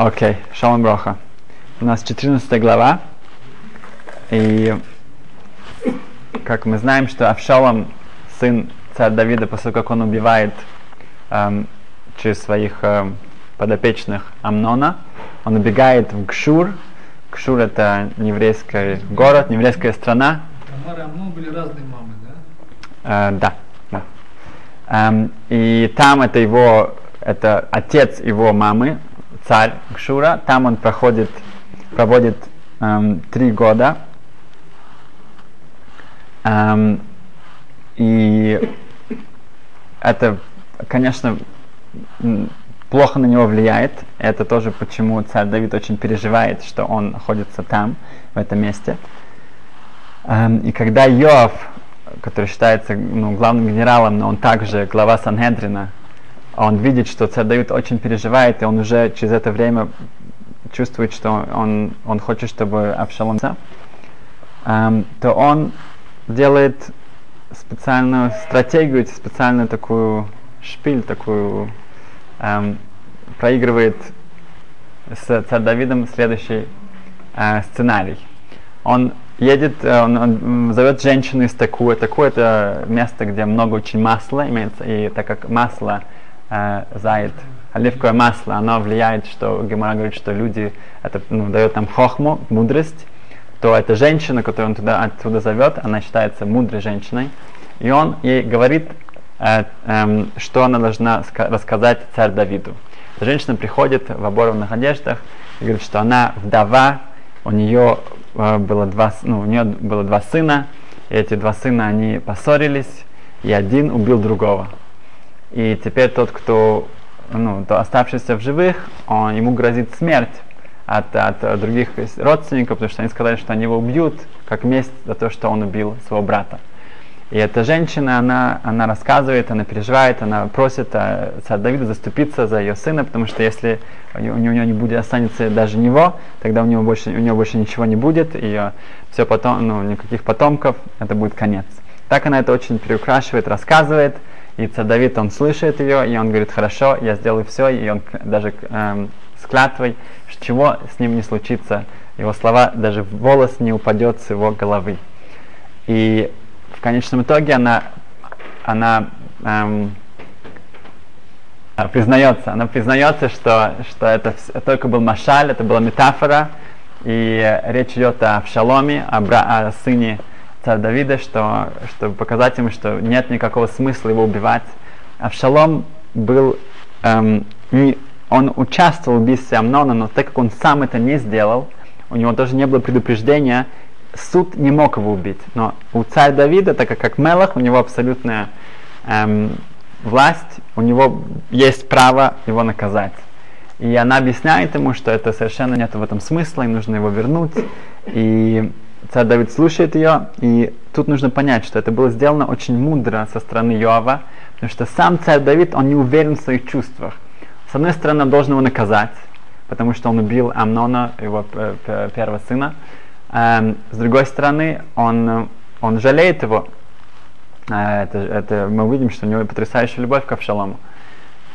Окей, шалом броха. У нас 14 глава. И как мы знаем, что Авшалом, сын царя Давида, после как он убивает эм, через своих эм, подопечных Амнона, он убегает в Гшур. Гшур это еврейский город, еврейская страна. Тамара и Амнон были разные мамы, да? Э, да, да. Эм, и там это его, это отец его мамы, царь Гшура. Там он проходит, проводит эм, три года. Эм, и это, конечно, плохо на него влияет. Это тоже почему царь Давид очень переживает, что он находится там, в этом месте. Эм, и когда Йоав, который считается ну, главным генералом, но он также глава Санхедрина, он видит, что царь Давид очень переживает, и он уже через это время чувствует, что он, он хочет, чтобы Авшалом эм, то он делает специальную стратегию, специальную такую шпиль, такую эм, проигрывает с царь Давидом следующий э, сценарий. Он едет, э, он, он зовет женщину из Таку. Таку это место, где много очень масла имеется, и так как масло э, зает, оливковое масло, оно влияет, что Гемора говорит, что люди, это ну, дает нам хохму, мудрость, то эта женщина, которую он туда, оттуда зовет, она считается мудрой женщиной, и он ей говорит, э, э, что она должна ска- рассказать царь Давиду. Женщина приходит в оборванных одеждах и говорит, что она вдова, у нее э, было два, ну, у нее было два сына, и эти два сына, они поссорились, и один убил другого. И теперь тот, кто, ну, то оставшийся в живых, он, ему грозит смерть от, от других родственников, потому что они сказали, что они его убьют, как месть за то, что он убил своего брата. И эта женщина, она, она рассказывает, она переживает, она просит э, царя Давида заступиться за ее сына, потому что если у нее, не будет, останется даже него, тогда у него больше, у него больше ничего не будет, и все потом, ну, никаких потомков, это будет конец. Так она это очень приукрашивает, рассказывает, и царь Давид, он слышит ее, и он говорит, хорошо, я сделаю все, и он даже эм, с клятвой, чего с ним не случится, его слова, даже волос не упадет с его головы. И в конечном итоге она, она эм, признается, она признается, что, что это только был машаль, это была метафора, и э, речь идет о Авшаломе, о, о сыне царя Давида, что, чтобы показать ему, что нет никакого смысла его убивать. Авшалом был, эм, не- он участвовал в убийстве Амнона, но так как он сам это не сделал, у него тоже не было предупреждения, суд не мог его убить. Но у царя Давида, так как, как Мелах, у него абсолютная эм, власть, у него есть право его наказать. И она объясняет ему, что это совершенно нет в этом смысла, им нужно его вернуть. И царь Давид слушает ее, и тут нужно понять, что это было сделано очень мудро со стороны Йоава, потому что сам царь Давид, он не уверен в своих чувствах. С одной стороны, он должен его наказать, потому что он убил Амнона, его п- первого сына. Эм, с другой стороны, он, э, он жалеет его. Э, это, это мы увидим, что у него потрясающая любовь к Авшалому.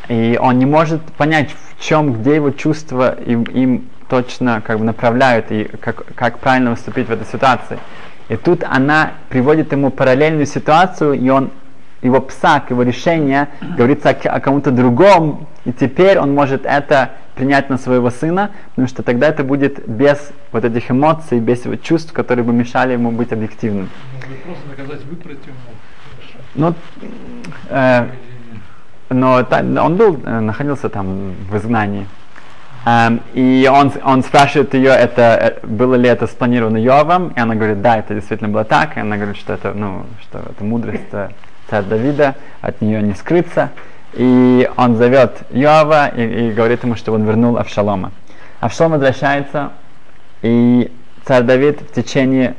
И он не может понять, в чем, где его чувства им, им точно как бы направляют, и как, как правильно выступить в этой ситуации. И тут она приводит ему параллельную ситуацию, и он его псак, его решение говорится о, о кому-то другом, и теперь он может это принять на своего сына, потому что тогда это будет без вот этих эмоций, без его чувств, которые бы мешали ему быть объективным. Просто наказать, выпрать ему. Ну, э, но та- он был, э, находился там в изгнании. Эм, и он, он спрашивает ее, это, э, было ли это спланировано Йовом, и она говорит, да, это действительно было так, и она говорит, что это, ну, что это мудрость э, царя Давида, от нее не скрыться. И он зовет Йова и, и говорит ему, чтобы он вернул Авшалома. Авшалом возвращается, и царь Давид в течение,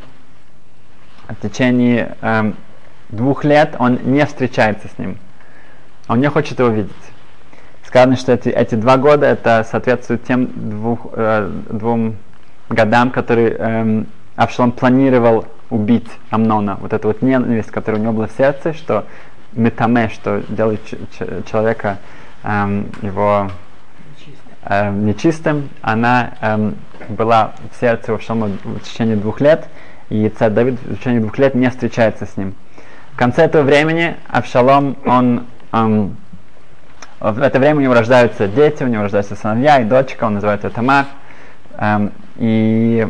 в течение эм, двух лет он не встречается с ним. Он не хочет его видеть. Сказано, что эти, эти два года это соответствует тем двух, э, двум годам, которые эм, Авшалом планировал убить Амнона. Вот эта вот ненависть, которая у него была в сердце, что метаме, что делает человека эм, его э, нечистым, она эм, была в сердце у Авшалома в течение двух лет, и царь Давид в течение двух лет не встречается с ним. В конце этого времени Авшалом, он эм, в это время у него рождаются дети, у него рождаются сыновья и дочка, он называет ее Тамар. Эм, и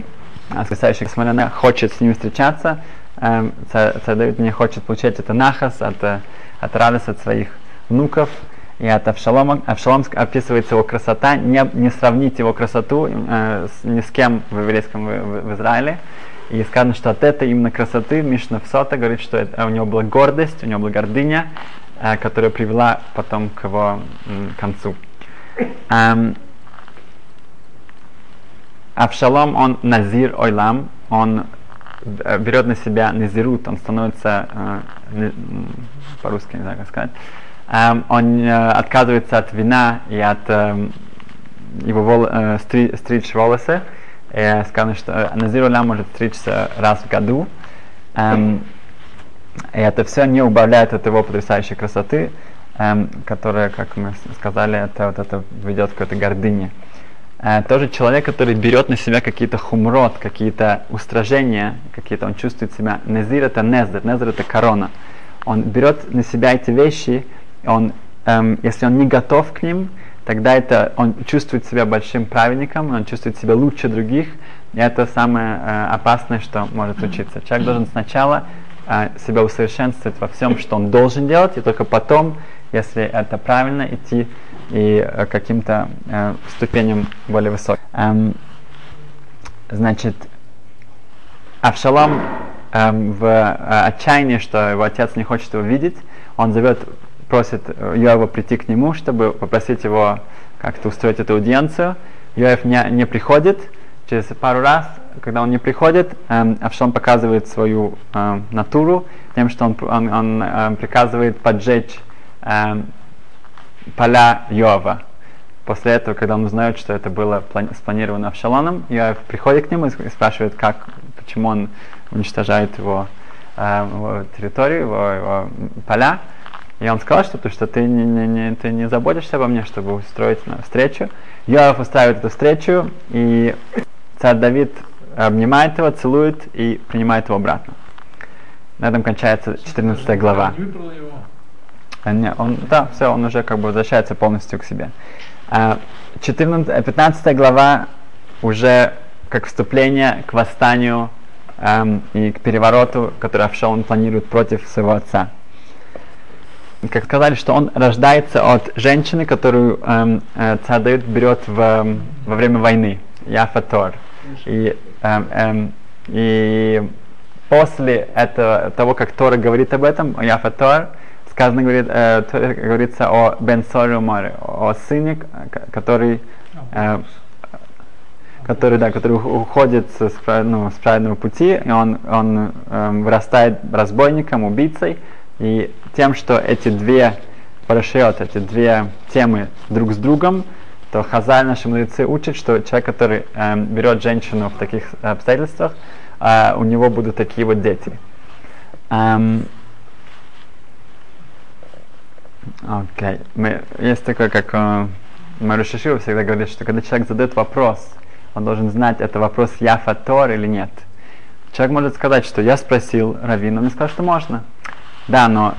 спасающий Смоляна хочет с ним встречаться. Эм, царь, царь Давид не хочет получать это нахас от, э, от радости от своих внуков. И от Авшалома, Авшалом описывается его красота, не, не сравнить его красоту э, с, ни с кем в еврейском в, в, в Израиле. И сказано, что от этой именно красоты Мишна Всота говорит, что это, у него была гордость, у него была гордыня, которая привела потом к его м, концу. Эм, Авшалом, он назир ойлам, он э, берет на себя назирут, он становится, э, по-русски не знаю как сказать, эм, он э, отказывается от вина и от э, его вол, э, стри, стричь волосы. Э, сказано, что э, назир ойлам может стричься раз в году. Эм, и это все не убавляет от его потрясающей красоты, эм, которая, как мы сказали, это вот это ведет к какой-то гордыне. Э, тоже человек, который берет на себя какие-то хумрот, какие-то устражения, какие-то он чувствует себя. Незир это незер, незер это корона. Он берет на себя эти вещи, он, эм, если он не готов к ним, тогда это он чувствует себя большим праведником, он чувствует себя лучше других, и это самое э, опасное, что может случиться. Человек должен сначала себя усовершенствовать во всем, что он должен делать, и только потом, если это правильно, идти и э, каким-то э, ступеням более высоким. Эм, значит, Авшалом эм, в э, отчаянии, что его отец не хочет его видеть, он зовет, просит Йоава прийти к нему, чтобы попросить его как-то устроить эту аудиенцию. Йоав не, не приходит, через пару раз, когда он не приходит, эм, Авшалом показывает свою э, натуру тем, что он, он, он э, приказывает поджечь эм, поля Йова. После этого, когда он узнает, что это было спланировано Авшалоном, Йов приходит к нему и спрашивает, как, почему он уничтожает его, э, его территорию, его, его поля. И он сказал, что, что ты, не, не, не, ты не заботишься обо мне, чтобы устроить встречу. Йоав устраивает эту встречу, и царь Давид обнимает его, целует и принимает его обратно. На этом кончается 14 глава. Не, он, да, все, он уже как бы возвращается полностью к себе. 14, 15 глава уже как вступление к восстанию эм, и к перевороту, который Авшалом планирует против своего отца. Как сказали, что он рождается от женщины, которую эм, э, царь Давид берет в, эм, во время войны, Яфатор. И, эм, эм, и после этого, того, как Тора говорит об этом, Яфатор, сказано говорит, э, говорится о Бен Сори Умаре, о сыне, который, э, который, да, который уходит с, ну, с правильного пути, и он, он э, вырастает разбойником, убийцей, и тем, что эти две парашиот, эти две темы друг с другом, то Хазаль, наши мудрецы, учат, что человек, который э, берет женщину в таких обстоятельствах, э, у него будут такие вот дети. Um, Окей. Okay. Есть такое, как э, Марушишива всегда говорит, что когда человек задает вопрос, он должен знать, это вопрос Яфа Тор или нет. Человек может сказать, что я спросил Равина, он мне сказал, что можно. Да, но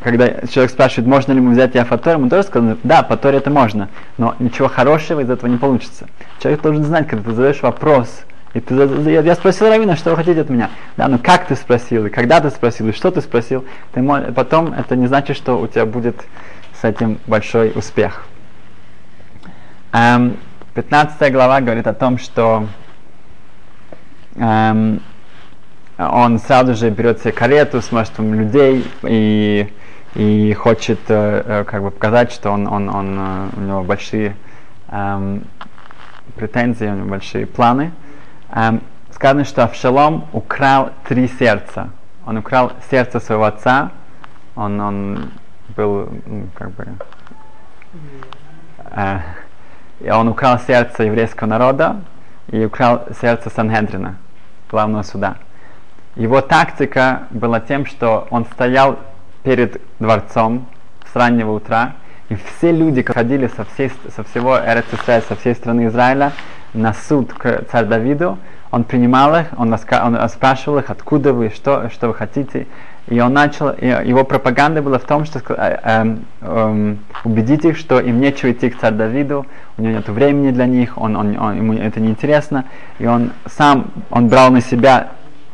когда человек спрашивает, можно ли ему взять Яфа Тор, ему тоже сказано, да, по это можно, но ничего хорошего из этого не получится. Человек должен знать, когда ты задаешь вопрос, и ты, я, я спросил Равина, что вы хотите от меня. Да, ну как ты спросил, и когда ты спросил, и что ты спросил. Ты, потом это не значит, что у тебя будет с этим большой успех. Эм, 15 глава говорит о том, что эм, он сразу же берет себе карету с множеством людей и, и хочет э, э как бы показать, что он, он, он, э, у него большие эм, претензии, у него большие планы. Эм, сказано, что Авшалом украл три сердца. Он украл сердце своего отца, он, он был, ну, как бы, э, он украл сердце еврейского народа и украл сердце Санхедрина, главного суда. Его тактика была тем, что он стоял перед дворцом с раннего утра, И все люди, ходили со, всей, со всего Эрец со всей страны Израиля на суд к царю Давиду, он принимал их, он, он спрашивал их, откуда вы, что, что вы хотите. И он начал, его пропаганда была в том, что э, э, э, убедить их, что им нечего идти к царю Давиду, у него нет времени для них, он, он, он, ему это не интересно. И он сам, он брал на себя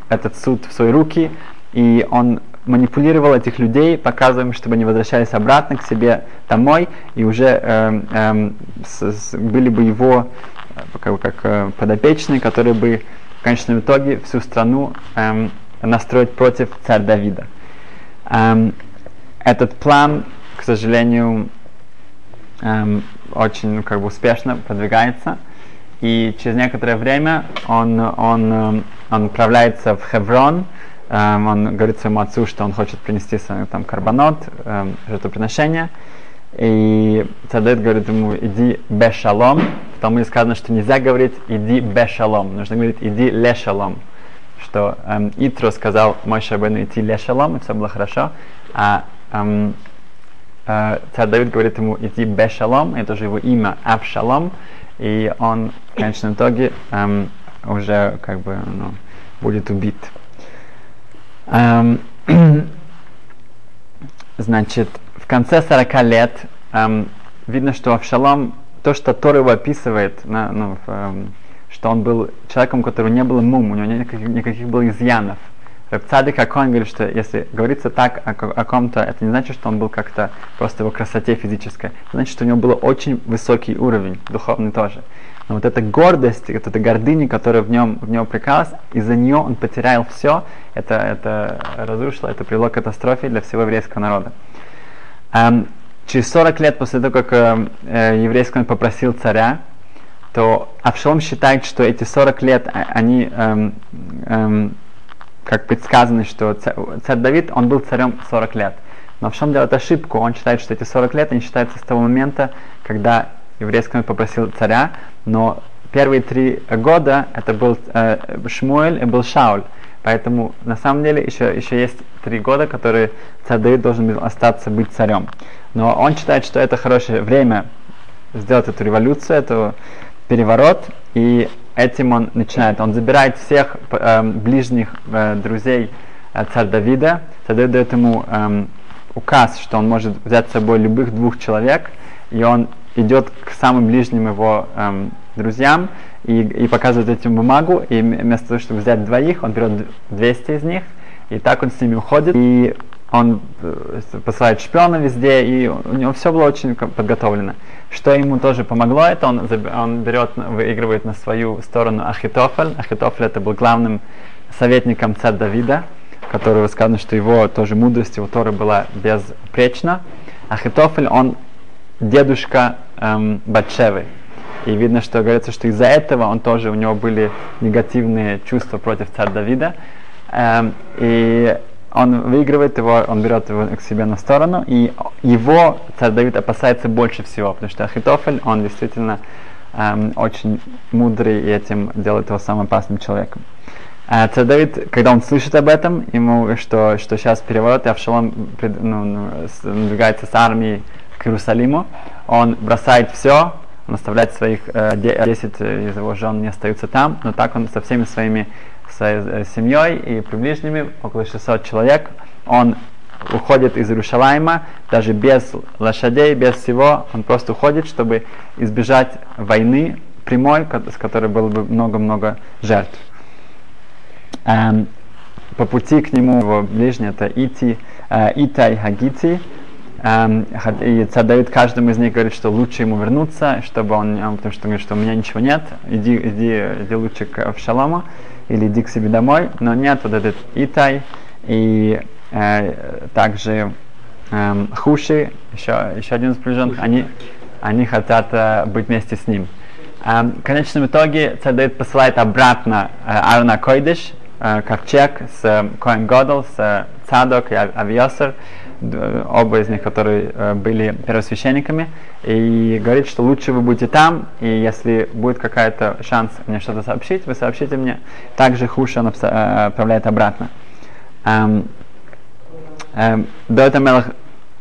этот суд в свои руки, и он манипулировал этих людей, показывая им, чтобы они возвращались обратно к себе домой, и уже э, э, с, с, были бы его э, как, как э, подопечные, которые бы в конечном итоге всю страну э, настроить против царя Давида. Эм, этот план, к сожалению, эм, очень как бы успешно продвигается, и через некоторое время он, он, эм, он отправляется в Хеврон, эм, он говорит своему отцу, что он хочет принести там карбонот, эм, жертвоприношение, и Давид говорит ему, иди бешалом, в Талмуде сказано, что нельзя говорить иди бешалом, нужно говорить иди лешалом что эм, Итро сказал мой Шабену идти лешалом, и все было хорошо, а эм, э, царь Давид говорит ему идти бешалом, это же его имя Абшалом, и он в конечном итоге эм, уже как бы ну, будет убит. Эм, значит, в конце 40 лет эм, видно, что Авшалом, то, что Тор его описывает на, ну, в, эм, что он был человеком, у которого не было мум, у него никаких, никаких было изъянов. Рабцадик Акон говорит, что если говорится так о, о ком-то, это не значит, что он был как-то просто его красоте физической. Это значит, что у него был очень высокий уровень, духовный тоже. Но вот эта гордость, вот эта гордыня, которая в нем, в нем прикалась, из-за нее он потерял все, это, это разрушило, это привело к катастрофе для всего еврейского народа. Эм, через 40 лет после того, как э, э еврейский народ попросил царя, то Авшалом считает, что эти 40 лет, а, они, эм, эм, как предсказано, что царь Давид, он был царем 40 лет. Но Авшалом делает ошибку, он считает, что эти 40 лет, они считаются с того момента, когда еврейский народ попросил царя, но первые три года это был э, Шмуэль и был Шауль. Поэтому на самом деле еще, еще есть три года, которые царь Давид должен был остаться быть царем. Но он считает, что это хорошее время сделать эту революцию, эту переворот, и этим он начинает. Он забирает всех э, ближних э, друзей э, царя Давида. Царь Давид дает ему э, указ, что он может взять с собой любых двух человек, и он идет к самым ближним его э, друзьям и, и показывает этим бумагу, и вместо того, чтобы взять двоих, он берет 200 из них, и так он с ними уходит, и он э, посылает шпиона везде, и у него все было очень подготовлено. Что ему тоже помогло, это он, он берет, выигрывает на свою сторону Ахитофель. Ахитофель это был главным советником царя Давида, которого сказано, что его тоже мудрость, его Тора была безупречна. Ахитофель, он дедушка эм, Батшевы. И видно, что говорится, что из-за этого он тоже, у него были негативные чувства против царя Давида. Эм, и он выигрывает его, он берет его к себе на сторону, и его царь Давид опасается больше всего, потому что Ахитофель, он действительно эм, очень мудрый, и этим делает его самым опасным человеком. А царь Давид, когда он слышит об этом, ему, что, что сейчас переворот, и Авшалом ну, ну, надвигается с армией к Иерусалиму, он бросает все, он оставляет своих э, 10 из его жен не остаются там, но так он со всеми своими с э, семьей и приближенными, около 600 человек. Он уходит из Иерушалайма, даже без лошадей, без всего, он просто уходит, чтобы избежать войны прямой, с которой было бы много-много жертв. Эм, по пути к нему его ближний это Ити, э, Итай Хагити, эм, и царь Давид каждому из них говорит, что лучше ему вернуться, чтобы он, потому что он говорит, что у меня ничего нет, иди, иди, иди лучше к Авшалому или иди к себе домой, но нет вот этот Итай и э, также э, Хуши, еще, еще один из приближенных, они, они хотят э, быть вместе с ним. Э, в конечном итоге царь Давид посылает обратно э, Аарона Койдыш, э, ковчег с э, Коэн Годл, с э, Цадок и Авиосер, оба из них, которые э, были первосвященниками, и говорит, что лучше вы будете там, и если будет какая-то шанс мне что-то сообщить, вы сообщите мне. Также Хуша он э, отправляет обратно. Эм, эм, до этого Мелах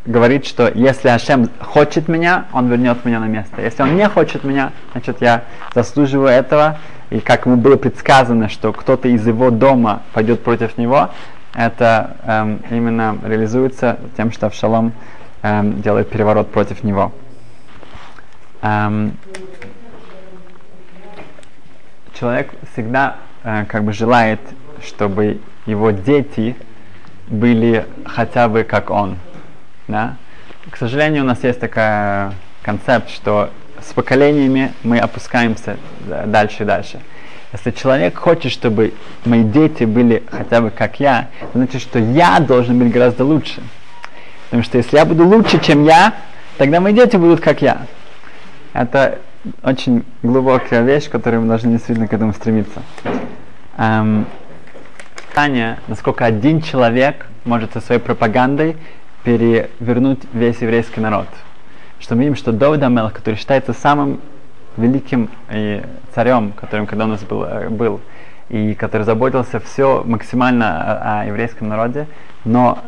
говорит, что если Ашем хочет меня, он вернет меня на место. Если он не хочет меня, значит я заслуживаю этого. И как ему было предсказано, что кто-то из его дома пойдет против него, это эм, именно реализуется тем, что Авшалом эм, делает переворот против него. Эм, человек всегда э, как бы желает, чтобы его дети были хотя бы как он. Да? К сожалению, у нас есть такая концепт, что с поколениями мы опускаемся дальше и дальше. Если человек хочет, чтобы мои дети были хотя бы как я, значит, что я должен быть гораздо лучше. Потому что если я буду лучше, чем я, тогда мои дети будут как я. Это очень глубокая вещь, которую мы должны действительно к этому стремиться. Эм, Таня, насколько один человек может со своей пропагандой перевернуть весь еврейский народ. Что мы видим, что Давид Амел, который считается самым великим и э, царем, которым когда у нас был, э, был и который заботился все максимально о, о еврейском народе, но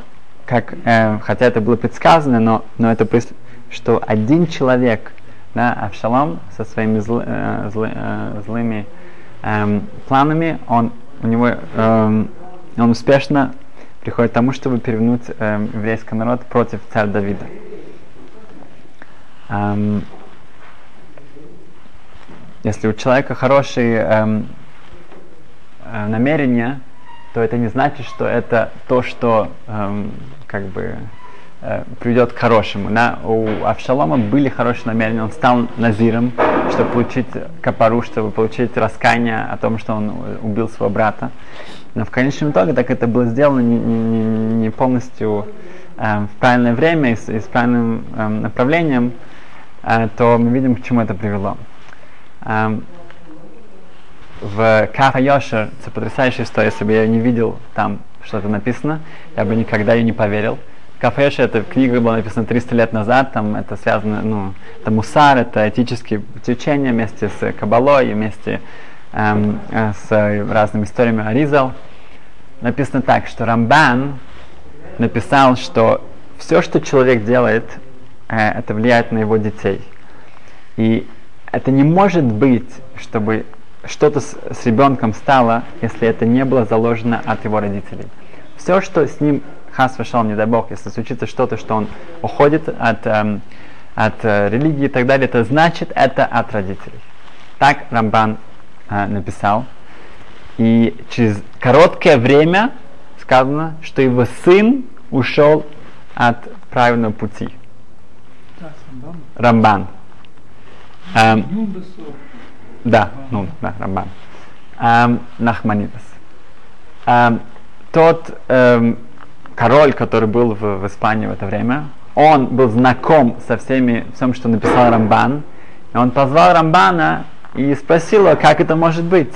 как, э, хотя это было предсказано, но, но это что один человек, да, Авшалом со своими зл, э, зл, э, злыми э, планами, он у него э, он успешно приходит к тому, чтобы перевернуть э, еврейский народ против царя Давида. Эм, если у человека хорошие эм, э, намерения, то это не значит, что это то, что эм, как бы э, приведет к хорошему. Да? У Авшалома были хорошие намерения, он стал назиром, чтобы получить капару, чтобы получить раскаяние о том, что он убил своего брата. Но в конечном итоге так это было сделано не, не, не полностью э, в правильное время и с, и с правильным э, направлением, э, то мы видим, к чему это привело. Um, в Кафа Йошер, это потрясающая история, если бы я не видел там что-то написано, я бы никогда ее не поверил. Кафа Йошер, эта книга была написана 300 лет назад, там это связано, ну, это мусар, это этические течения вместе с Кабалой, вместе эм, с разными историями Аризал. Написано так, что Рамбан написал, что все, что человек делает, э, это влияет на его детей. И это не может быть, чтобы что-то с, с ребенком стало, если это не было заложено от его родителей. Все, что с ним хас вышел, не дай бог, если случится что-то, что он уходит от, эм, от э, религии и так далее, это значит это от родителей. Так Рамбан э, написал. И через короткое время сказано, что его сын ушел от правильного пути. Рамбан. Эм, да, ну, да, Рамбан. Эм, Нахманидас. Эм, тот эм, король, который был в, в Испании в это время, он был знаком со всеми, всем, что написал Рамбан. И он позвал Рамбана и спросил его, как это может быть.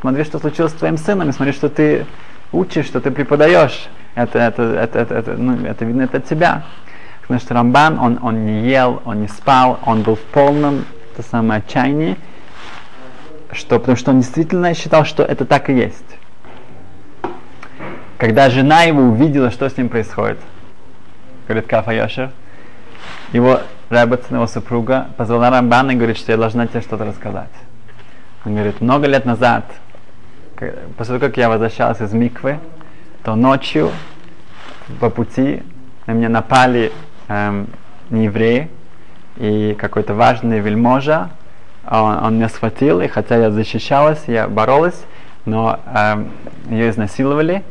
Смотри, что случилось с твоим сыном, и смотри, что ты учишь, что ты преподаешь. Это, это, это, это, это, ну, это видно это от тебя. Потому Рамбан, он, он не ел, он не спал, он был в полном то самое отчаяние, что, потому что он действительно считал, что это так и есть. Когда жена его увидела, что с ним происходит, говорит Кафа Йошер, его Рэббетсон, его супруга, позвала Рамбана и говорит, что я должна тебе что-то рассказать. Он говорит, много лет назад, после того, как я возвращался из Миквы, то ночью по пути на меня напали эм, неевреи, и какой-то важный вельможа, он, он меня схватил, и хотя я защищалась, я боролась, но э, ее изнасиловали.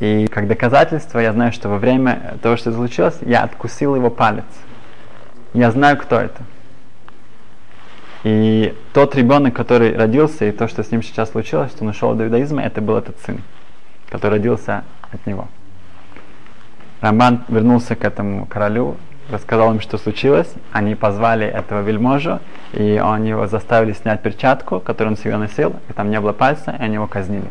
И как доказательство я знаю, что во время того, что случилось, я откусил его палец. Я знаю, кто это. И тот ребенок, который родился, и то, что с ним сейчас случилось, что он ушел от иудаизма, это был этот сын, который родился от него. Рамбан вернулся к этому королю, рассказал им, что случилось. Они позвали этого вельможу, и они его заставили снять перчатку, которую он себе носил, и там не было пальца, и они его казнили.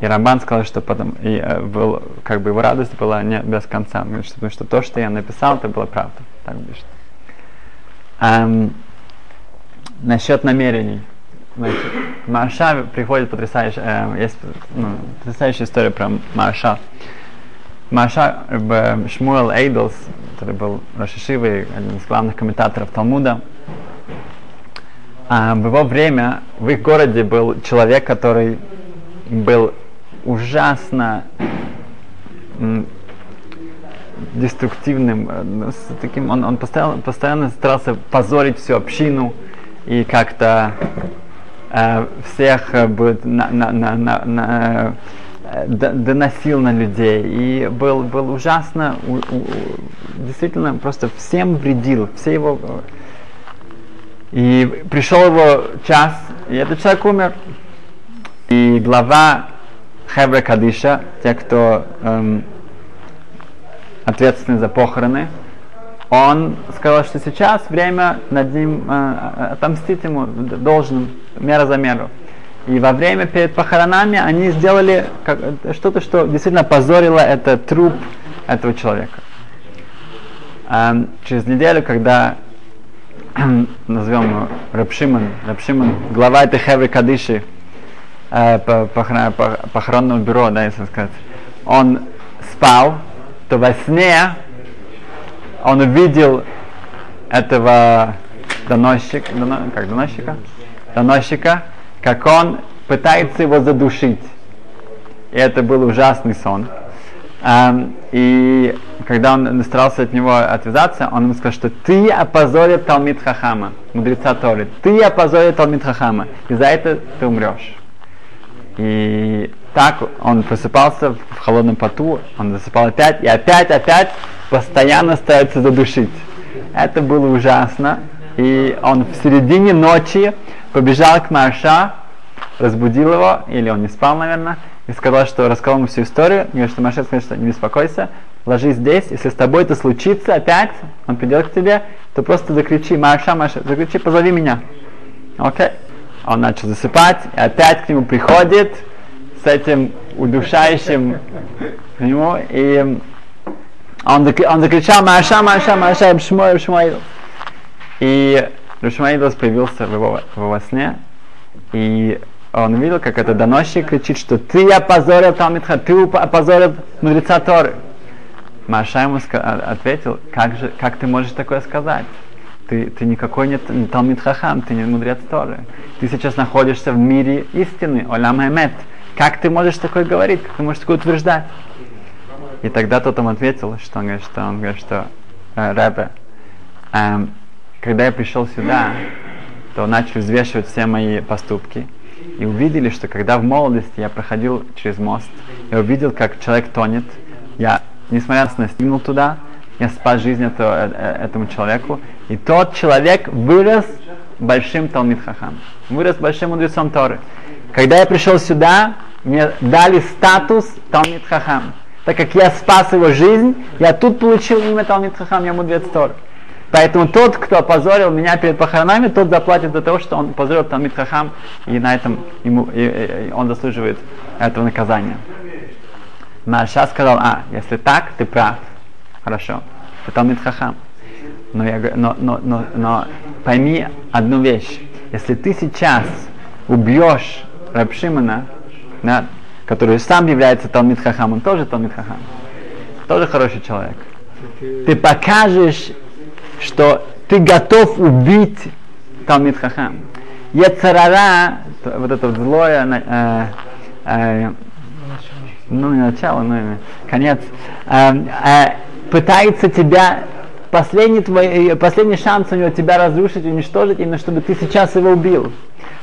И Рамбан сказал, что потом, и э, был, как бы его радость была не без конца, потому что, потому что то, что я написал, это была правда. Так пишет. Эм, насчет намерений. Значит, Марша приходит потрясающая, э, есть ну, потрясающая история про Марша. Маша Шмуэл Эйдлс, который был Рашишивой, один из главных комментаторов Талмуда, а, в его время в их городе был человек, который был ужасно деструктивным, э, ну, с таким, он, он постоянно, постоянно старался позорить всю общину и как-то э, всех э, будет на, на, на, на, на, доносил на людей и был, был ужасно, у, у, действительно просто всем вредил, все его э, и пришел его час, и этот человек умер. И глава Хевра Кадиша, те, кто эм, ответственны за похороны, он сказал, что сейчас время над ним э, отомстить ему должным, мера за меру. И во время перед похоронами они сделали что-то, что действительно позорило этот труп этого человека. Эм, через неделю, когда назовем его Рапшиман, Рапшиман, глава этой Хевры Кадыши, э, похоронного бюро, да, если сказать, он спал, то во сне он увидел этого доносчика, доно, как доносчика, доносчика, как он пытается его задушить. И это был ужасный сон. Um, и когда он старался от него отвязаться, он ему сказал, что ты опозорил Талмит Хахама, мудреца Торы. Ты опозорил Талмит Хахама, и за это ты умрешь. И так он просыпался в холодном поту, он засыпал опять, и опять, опять постоянно старается задушить. Это было ужасно. И он в середине ночи побежал к Марша, разбудил его, или он не спал, наверное, и сказал, что рассказал ему всю историю. И говорит, что Маша сказал, что не беспокойся, ложись здесь, если с тобой это случится опять, он придет к тебе, то просто закричи, Маша, Маша, закричи, позови меня. Окей. Он начал засыпать, и опять к нему приходит с этим удушающим к нему, и он, он закричал, Маша, Маша, Маша, Шмой, Шмой. И Рушмаидос появился в его, в его сне, и он видел, как этот доносчик кричит, что ты опозорил Талмитха, ты опозорил мудреца Торы. Маша ему ответил, как, же, как ты можешь такое сказать? Ты, ты никакой не, не Талмит Хахам, ты не мудрец Торы. Ты сейчас находишься в мире истины, Олям Эмет. Как ты можешь такое говорить? Как ты можешь такое утверждать? И тогда тот ему ответил, что он говорит, что он говорит, что э, Рэбе, эм, когда я пришел сюда, то начал взвешивать все мои поступки и увидели, что когда в молодости я проходил через мост, я увидел, как человек тонет, я, несмотря на стигнул туда, я спас жизнь этого, э, э, этому человеку, и тот человек вырос большим Талмит Хахам, вырос большим мудрецом Торы. Когда я пришел сюда, мне дали статус Талмит Хахам. Так как я спас его жизнь, я тут получил имя Талмит Хахам, я мудрец Торы. Поэтому тот, кто опозорил меня перед похоронами, тот заплатит за то, что он позорил Талмит Хахам, и на этом ему, и, и, он заслуживает этого наказания. Маша сказал, а, если так, ты прав. Хорошо, ты Талмит Хахам. Но, я, но, но, но, но пойми одну вещь. Если ты сейчас убьешь Рабшимана, да, который сам является Талмит Хахам, он тоже Талмит Хахам, тоже хороший человек. Ты покажешь что ты готов убить Талмит Хахам. Ецарара, вот это вот злое, э, э, ну не начало, но и конец, э, э, пытается тебя, последний, твой, последний шанс у него тебя разрушить, уничтожить, именно чтобы ты сейчас его убил.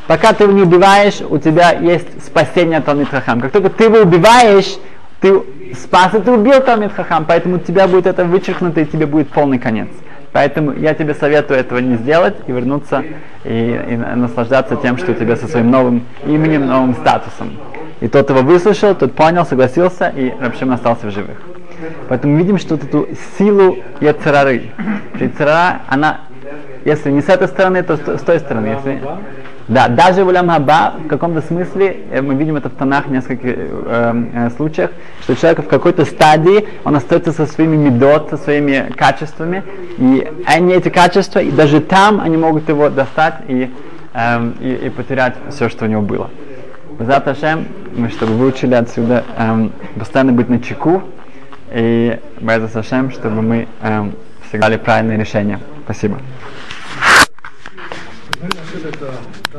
Пока ты его не убиваешь, у тебя есть спасение Талмит Хахам. Как только ты его убиваешь, ты спас и ты убил Талмит Хахам, поэтому у тебя будет это вычеркнуто и тебе будет полный конец. Поэтому я тебе советую этого не сделать и вернуться и, и наслаждаться тем, что у тебя со своим новым именем, новым статусом. И тот его выслушал, тот понял, согласился, и Рабшим остался в живых. Поэтому видим, что вот эту силу Яцерары. Яцерара, она, если не с этой стороны, то с той стороны. Если, да, даже в Хаба, в каком-то смысле, э, мы видим это в тонах в нескольких э, э, случаях, что человек в какой-то стадии, он остается со своими медот, со своими качествами, и они эти качества, и даже там они могут его достать и, э, и, и потерять все, что у него было. Заташем, мы чтобы выучили отсюда, э, постоянно быть на чеку, И Байза Сашем, чтобы мы эм, всегда дали правильное решение. Спасибо.